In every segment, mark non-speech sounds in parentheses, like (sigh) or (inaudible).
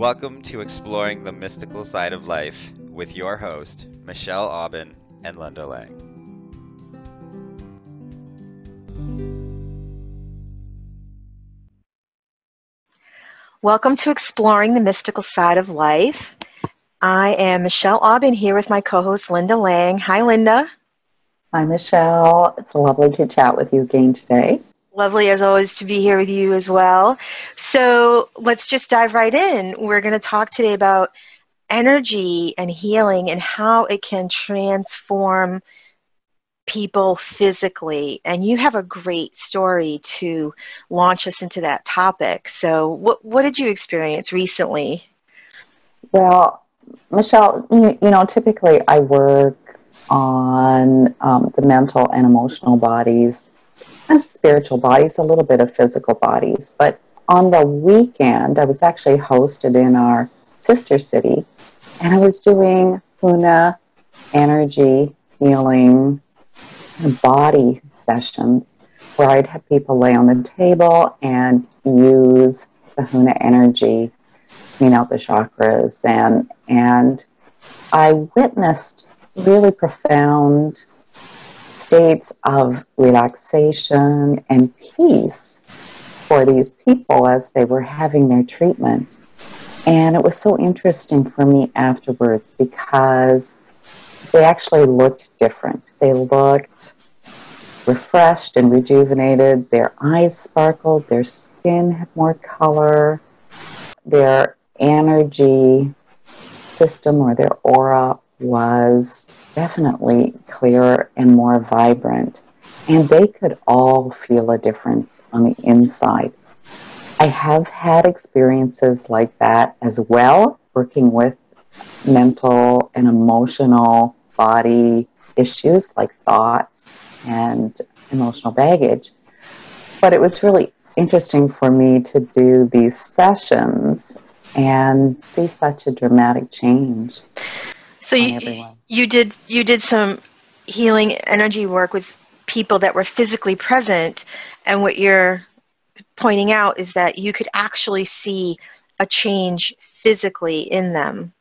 Welcome to Exploring the Mystical Side of Life with your host, Michelle Aubin and Linda Lang. Welcome to Exploring the Mystical Side of Life. I am Michelle Aubin here with my co host Linda Lang. Hi, Linda. Hi, Michelle. It's lovely to chat with you again today. Lovely as always to be here with you as well. So let's just dive right in. We're going to talk today about energy and healing and how it can transform people physically. And you have a great story to launch us into that topic. So, what, what did you experience recently? Well, Michelle, you, you know, typically I work on um, the mental and emotional bodies and spiritual bodies, a little bit of physical bodies. But on the weekend, I was actually hosted in our sister city, and I was doing Huna energy healing body sessions where I'd have people lay on the table and use the Huna energy, clean out the chakras, and and I witnessed really profound states of relaxation and peace for these people as they were having their treatment. And it was so interesting for me afterwards because they actually looked different. They looked refreshed and rejuvenated. Their eyes sparkled, their skin had more color, their energy system or their aura was definitely clearer and more vibrant. And they could all feel a difference on the inside. I have had experiences like that as well, working with mental and emotional body issues like thoughts and emotional baggage. But it was really interesting for me to do these sessions and see such a dramatic change. So you, you did you did some healing energy work with people that were physically present, and what you're pointing out is that you could actually see a change physically in them.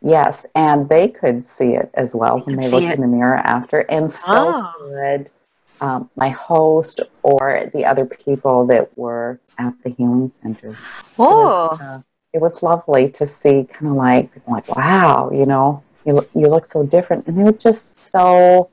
Yes, and they could see it as well when they looked it. in the mirror after, and so oh. could um, my host or the other people that were at the healing center. Oh, it was, lovely to see, kind of like, like, wow, you know, you you look so different, and they were just so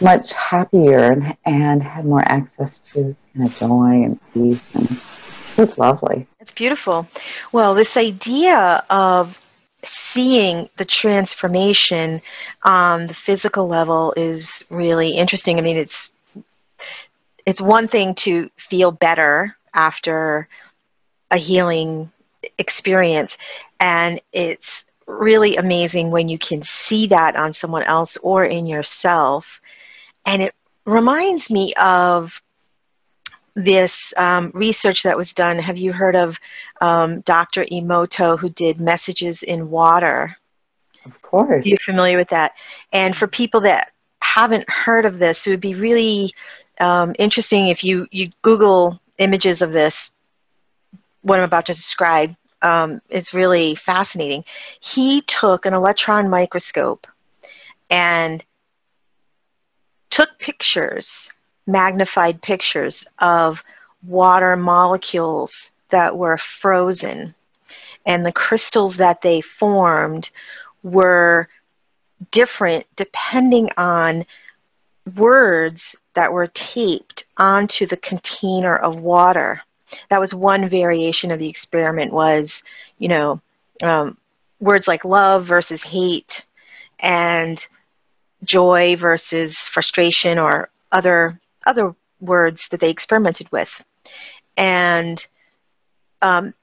much happier and, and had more access to kind of joy and peace, and it was lovely. It's beautiful. Well, this idea of seeing the transformation on the physical level is really interesting. I mean, it's it's one thing to feel better after a healing experience, and it's really amazing when you can see that on someone else or in yourself. And it reminds me of this um, research that was done. Have you heard of um, Dr. Emoto, who did Messages in Water? Of course. Are you familiar with that? And for people that haven't heard of this, it would be really um, interesting if you, you Google images of this, what I'm about to describe. Um, it's really fascinating. He took an electron microscope and took pictures magnified pictures of water molecules that were frozen. And the crystals that they formed were different depending on words that were taped onto the container of water. That was one variation of the experiment was, you know, um, words like love versus hate and joy versus frustration or other other words that they experimented with. And um,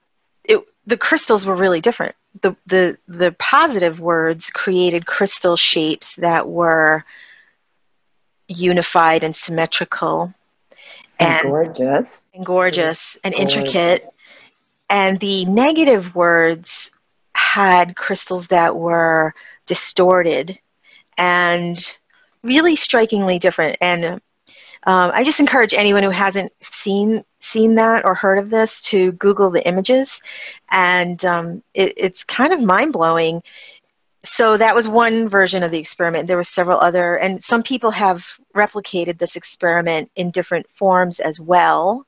it, the crystals were really different. The, the, the positive words created crystal shapes that were unified and symmetrical and, and gorgeous and gorgeous and gorgeous. intricate and the negative words had crystals that were distorted and really strikingly different and um, I just encourage anyone who hasn't seen seen that or heard of this to Google the images, and um, it, it's kind of mind blowing. So that was one version of the experiment. There were several other, and some people have replicated this experiment in different forms as well.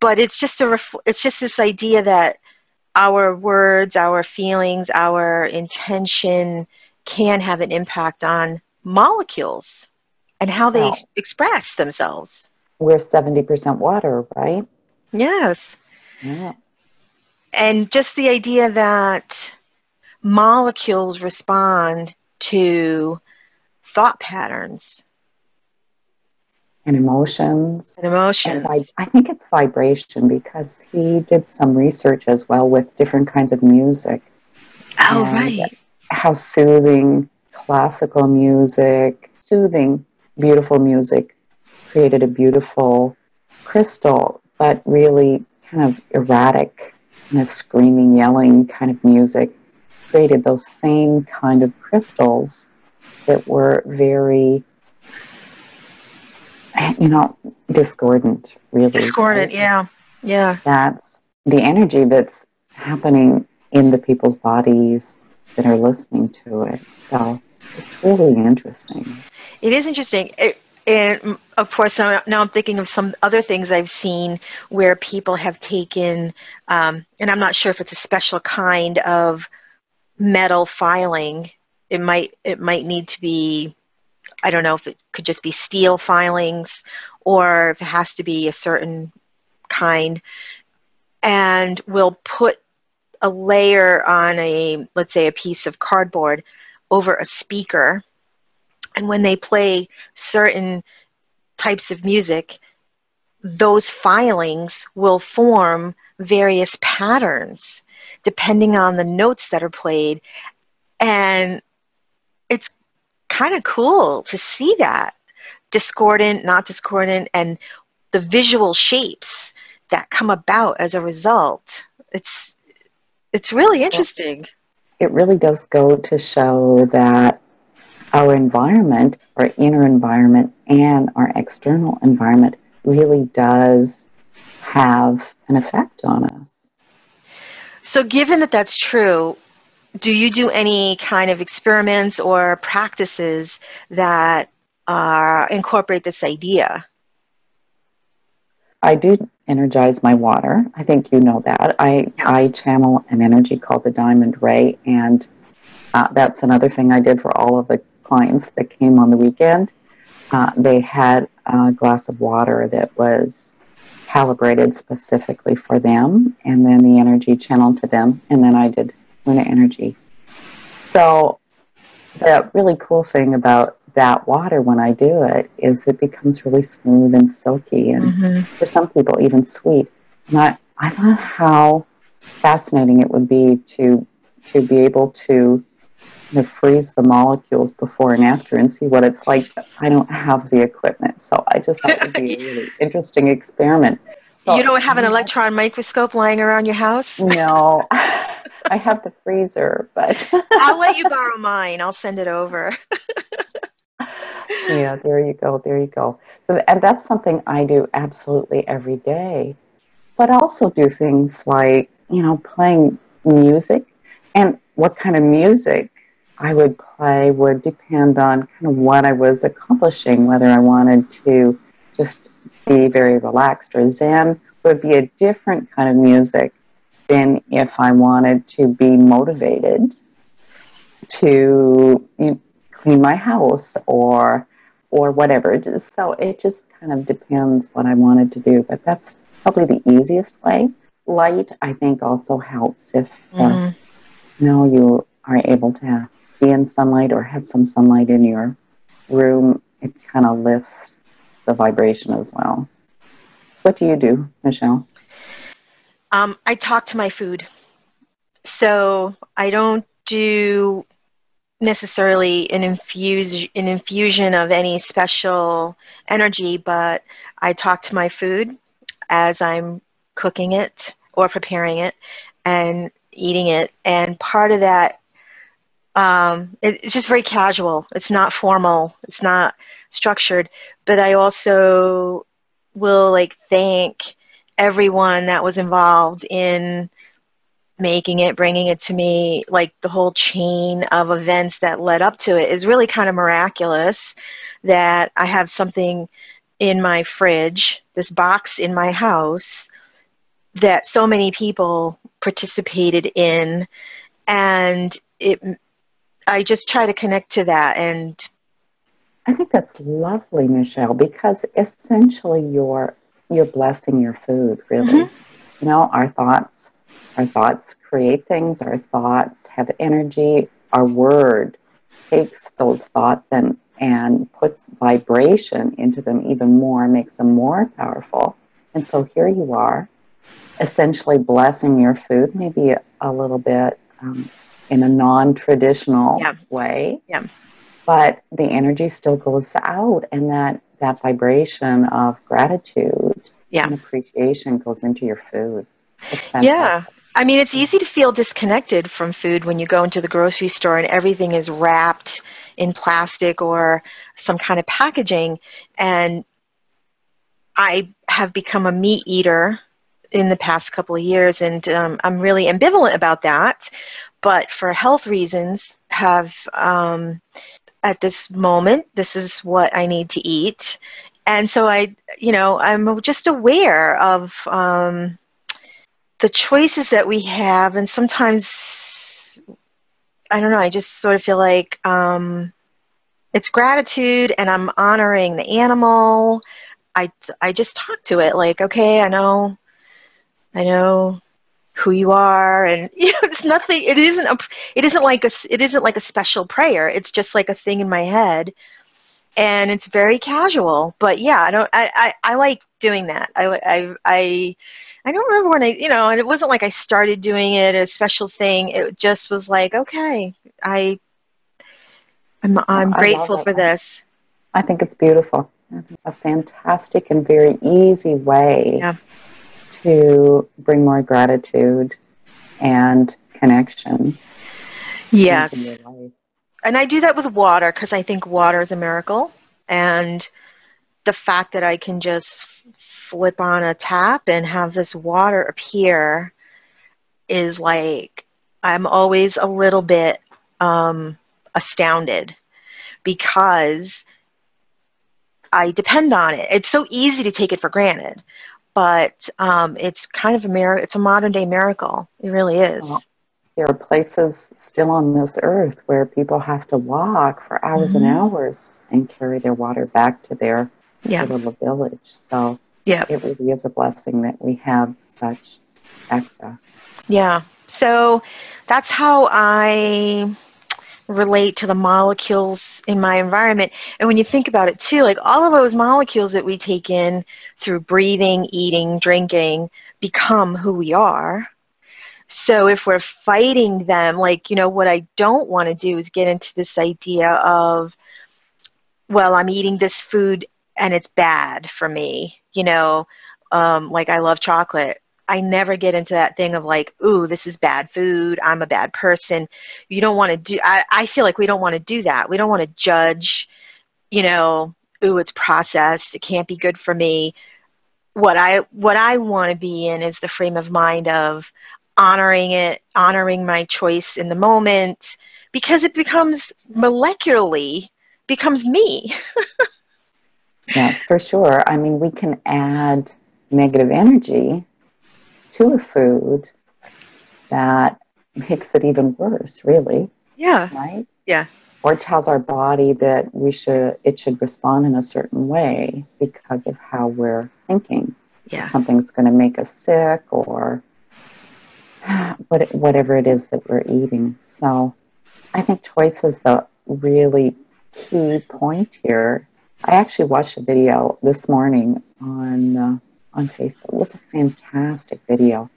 But it's just a ref- it's just this idea that our words, our feelings, our intention can have an impact on molecules and how they express themselves. We're 70% water, right? Yes. Yeah. And just the idea that molecules respond to thought patterns and emotions. And emotions. And I, I think it's vibration because he did some research as well with different kinds of music. Oh, right. How soothing classical music, soothing, beautiful music created a beautiful crystal, but really kind of erratic, kind of screaming, yelling kind of music created those same kind of crystals that were very you know discordant really. Discordant right? yeah. Yeah. That's the energy that's happening in the people's bodies that are listening to it. So it's really interesting. It is interesting. It, and of course now, now, i'm thinking of some other things i've seen where people have taken um, and i'm not sure if it's a special kind of metal filing it might it might need to be i don't know if it could just be steel filings or if it has to be a certain kind. And we'll put a layer on a let's say a piece of cardboard over a speaker. And when they play certain types of music those filings will form various patterns depending on the notes that are played. And it's kind of cool to see that discordant, not discordant, and the visual shapes that come about as a result. It's it's really interesting. It really does go to show that our environment, our inner environment, and our external environment really does have an effect on us. So, given that that's true, do you do any kind of experiments or practices that uh, incorporate this idea? I do energize my water. I think you know that. I. I channel an energy called the diamond ray, and uh, that's another thing I did for all of the clients that came on the weekend. Uh, they had a glass of water that was calibrated specifically for them, and then the energy channeled to them, and then I did Huna energy. So the really cool thing about that water when I do it is it becomes really smooth and silky, and mm-hmm. for some people even sweet. And I, I thought how fascinating it would be to to be able to of freeze the molecules before and after and see what it's like. I don't have the equipment, so I just thought it would be a (laughs) really interesting experiment. So, you don't have an electron microscope lying around your house? (laughs) No, (laughs) I have the freezer, but I'll let you borrow mine. I'll send it over. yeah, there you go. There you go. So, and that's something I do absolutely every day. But I also do things like you know playing music, and what kind of music I would play would depend on kind of what I was accomplishing, whether I wanted to just be very relaxed or zen would be a different kind of music than if I wanted to be motivated to you know, clean my house or or whatever. So it just kind of depends what I wanted to do, but that's probably the easiest way. Light, I think, also helps if uh, mm-hmm. you know you are able to be in sunlight or have some sunlight in your room, it kind of lifts the vibration as well. What do you do, Michelle? Um, I talk to my food. So I don't do necessarily an infuse an infusion of any special energy, but I talk to my food as I'm cooking it or preparing it and eating it. And part of that um, it, it's just very casual. It's not formal. It's not structured. But I also will like thank everyone that was involved in making it, bringing it to me. Like the whole chain of events that led up to it is really kind of miraculous. That I have something in my fridge, this box in my house that so many people participated in and it I just try to connect to that and I think that's lovely, Michelle, because essentially you're you're blessing your food, really. Mm-hmm. You know, our thoughts our thoughts create things, our thoughts have energy, our word takes those thoughts and and puts vibration into them even more, makes them more powerful. And so here you are, essentially blessing your food, maybe a, little bit um, in a non traditional yeah. way. Yeah. But the energy still goes out, and that, that vibration of gratitude yeah. and appreciation goes into your food. Yeah. I mean, it's easy to feel disconnected from food when you go into the grocery store and everything is wrapped in plastic or some kind of packaging. And I have become a meat eater in the past couple of years, and um, I'm really ambivalent about that. But for health reasons, have um, at this moment, this is what I need to eat. And so I, you know, I'm just aware of um, the choices that we have, and sometimes I don't know. I just sort of feel like um, it's gratitude, and I'm honoring the animal. I I just talk to it like, okay, I know, I know who you are, and (laughs) you know, it's nothing. It isn't a. It isn't like a. It isn't like a special prayer. It's just like a thing in my head and it's very casual but yeah i don't i i, I like doing that I, I i i don't remember when i you know and it wasn't like i started doing it a special thing it just was like okay i i'm oh, i'm grateful for this i think it's beautiful a fantastic and very easy way yeah. To bring more gratitude and connection yes and I do that with water because I think water is a miracle. And the fact that I can just flip on a tap and have this water appear is like, I'm always a little bit um, astounded because I depend on it. It's so easy to take it for granted, but um, it's kind of a miracle. It's a modern day miracle. It really is there are places still on this earth where people have to walk for hours mm-hmm. and hours and carry their water back to their, yeah. little village. So yeah. it really is a blessing that we have such access. Yeah. So that's how I relate to the molecules in my environment. And when you think about it too, like all of those molecules that we take in through breathing, eating, drinking become who we are. So if we're fighting them, like, you know, what I don't want to do is get into this idea of, well, I'm eating this food and it's bad for me, you know, um, like I love chocolate. I never get into that thing of like, ooh, this is bad food. I'm a bad person. You don't want to do, I, I feel like we don't want to do that. We don't want to judge, you know, ooh, it's processed. It can't be good for me. What I, what I want to be in is the frame of mind of, honoring it, honoring my choice in the moment, because it becomes molecularly becomes me. (laughs) yes, for sure. I mean, we can add negative energy to a food that makes it even worse, really. Yeah. Right? Yeah. Or tells our body that we should it should respond in a certain way because of how we're thinking. Yeah. Something's going to make us sick or (sighs) what, whatever it is that we're eating. So I think choice is the really key point here. I actually watched a video this morning on uh, on Facebook. It was a fantastic video,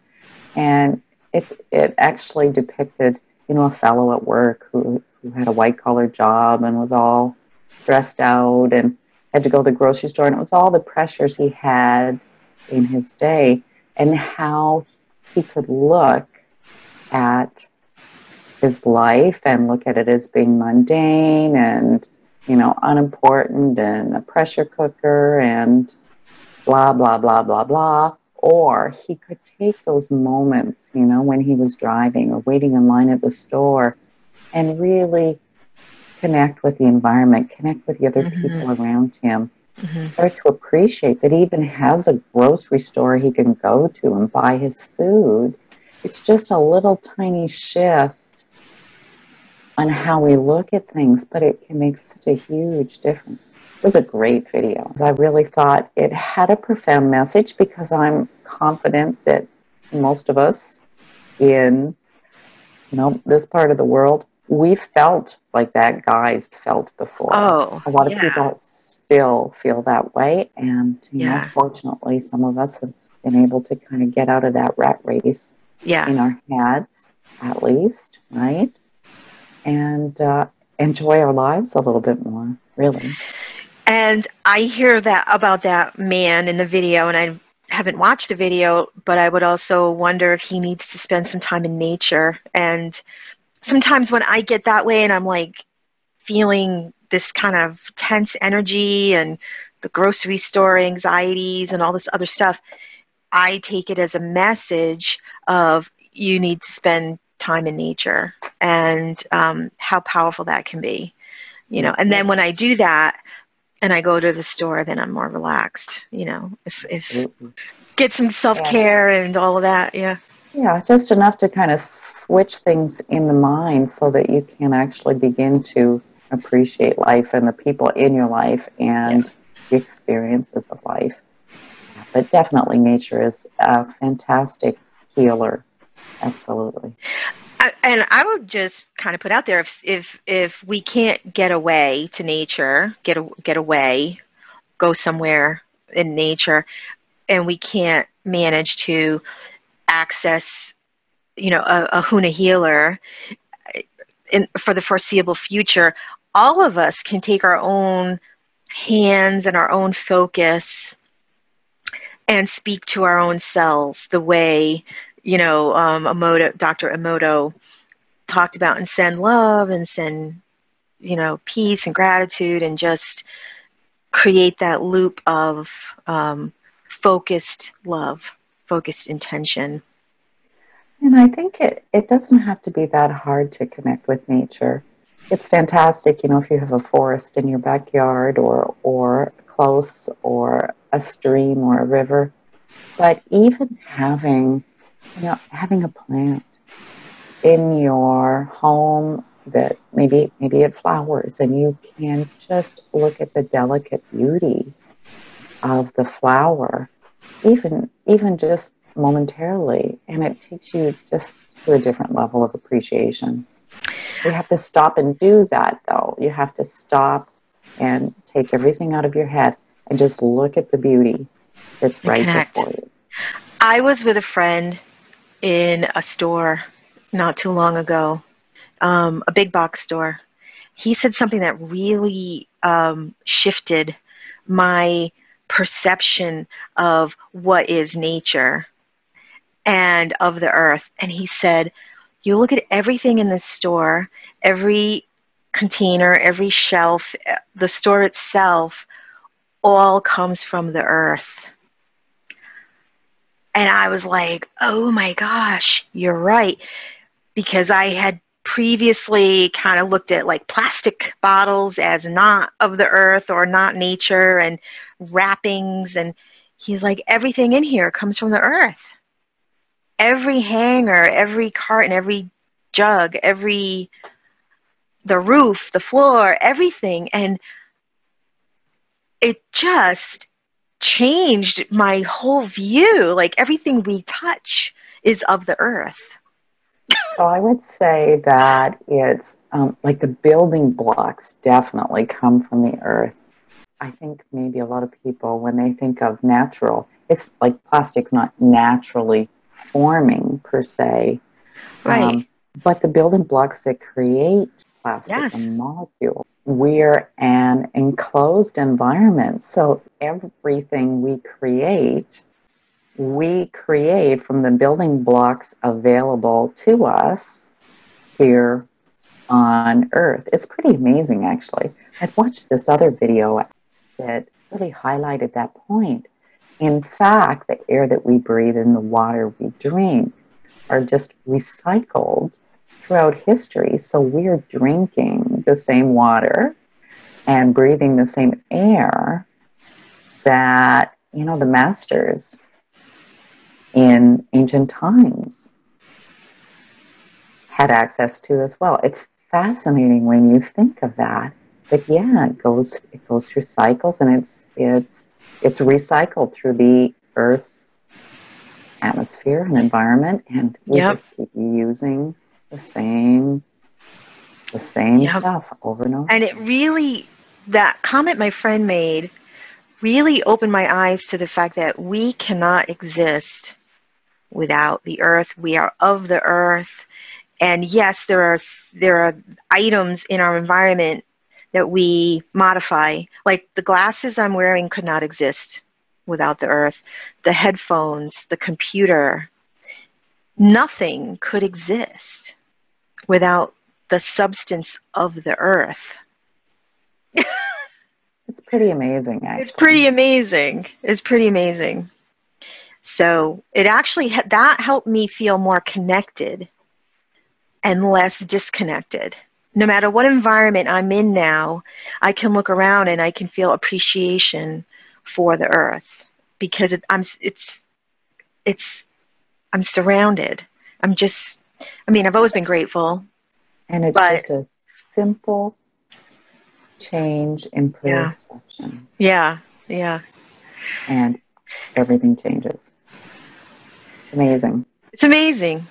and it it actually depicted you know a fellow at work who who had a white collar job and was all stressed out and had to go to the grocery store and it was all the pressures he had in his day and how he could look at his life and look at it as being mundane and you know unimportant and a pressure cooker and blah blah blah blah blah or he could take those moments you know when he was driving or waiting in line at the store and really connect with the environment connect with the other Mhm. people around him Mhm. start to appreciate that he even has a grocery store he can go to and buy his food. It's just a little tiny shift on how we look at things, but it can make such a huge difference. It was a great video. I really thought it had a profound message because I'm confident that most of us in you know this part of the world we felt like that guy's felt before Oh, a lot of yeah. people still feel that way and you know Yeah. fortunately some of us have been able to kind of get out of that rat race Yeah. in our heads at least right and uh, enjoy our lives a little bit more really And I hear that about that man in the video, and I haven't watched the video, but I would also wonder if he needs to spend some time in nature. And sometimes when I get that way and I'm like feeling this kind of tense energy and the grocery store anxieties and all this other stuff, I take it as a message of you need to spend time in nature and um, how powerful that can be. You know, and then when I do that, and I go to the store, then I'm more relaxed. You know, if if get some self care and all of that. Yeah, yeah just enough to kind of switch things in the mind so that you can actually begin to appreciate life and the people in your life and the experiences of life. But definitely nature is a fantastic healer. Absolutely And I would just kind of put out there if if if we can't get away to nature, get a, get away, go somewhere in nature, and we can't manage to access, you know, a, a Huna healer in for the foreseeable future. All of us can take our own hands and our own focus and speak to our own selves the way you know um, Emoto, Dr. Emoto talked about and send love and send you know peace and gratitude and just create that loop of um, focused love, focused intention. And I think it, it doesn't have to be that hard to connect with nature. It's fantastic, you know, if you have a forest in your backyard or, or close or a stream or a river. But even having, you know, having a plant in your home that maybe maybe it flowers and you can just look at the delicate beauty of the flower, even even just momentarily, and it takes you just to a different level of appreciation. You have to stop and do that, though. You have to stop and take everything out of your head and just look at the beauty that's right before you. I was with a friend in a store not too long ago, um, a big box store. He said something that really um, shifted my perception of what is nature and of the earth. And he said, You look at everything in this store, every container, every shelf, eh, the store itself, all comes from the earth. And I was like, oh my gosh, you're right. Because I had previously kind of looked at like plastic bottles as not of the earth or not nature and wrappings. And he's like, everything in here comes from the earth. Every hanger, every carton, every jug, every the roof, the floor, everything. And it just changed my whole view. Like everything we touch is of the earth. So I would say that it's um, like the building blocks definitely come from the earth. I think maybe a lot of people, when they think of natural, it's like plastic's not naturally forming per se. Right. Um, but the building blocks that create plastic Yes. and molecule, we're an enclosed environment. So everything we create, we create from the building blocks available to us here on Earth. It's pretty amazing, actually. I'd watched this other video that really highlighted that point. In fact, the air that we breathe and the water we drink are just recycled throughout history. So we're drinking the same water and breathing the same air that, you know, the masters in ancient times had access to as well. It's fascinating when you think of that. But yeah, it goes it goes through cycles and it's it's it's recycled through the earth's atmosphere and environment and we Yep. just keep using the same the same Yep. stuff over and over. And it really, that comment my friend made really opened my eyes to the fact that we cannot exist without the earth. We are of the earth. And yes, there are there are items in our environment that we modify. Like the glasses I'm wearing could not exist without the earth. The headphones, the computer, nothing could exist without the substance of the earth. It's pretty amazing actually. It's pretty amazing. It's pretty amazing. So it actually that helped me feel more connected and less disconnected. No matter what environment I'm in now, I can look around and I can feel appreciation for the earth because it, I'm it's it's I'm surrounded. I'm just I mean, I've always been grateful. And it's But- just a simple change in Yeah. perception, Yeah. Yeah. and everything changes. Amazing. It's amazing.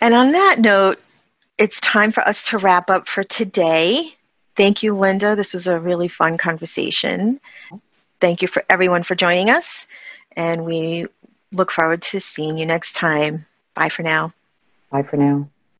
And on that note, it's time for us to wrap up for today. Thank you, Linda. This was a really fun conversation. Thank you for everyone for joining us. And we look forward to seeing you next time. Bye for now. Bye for now.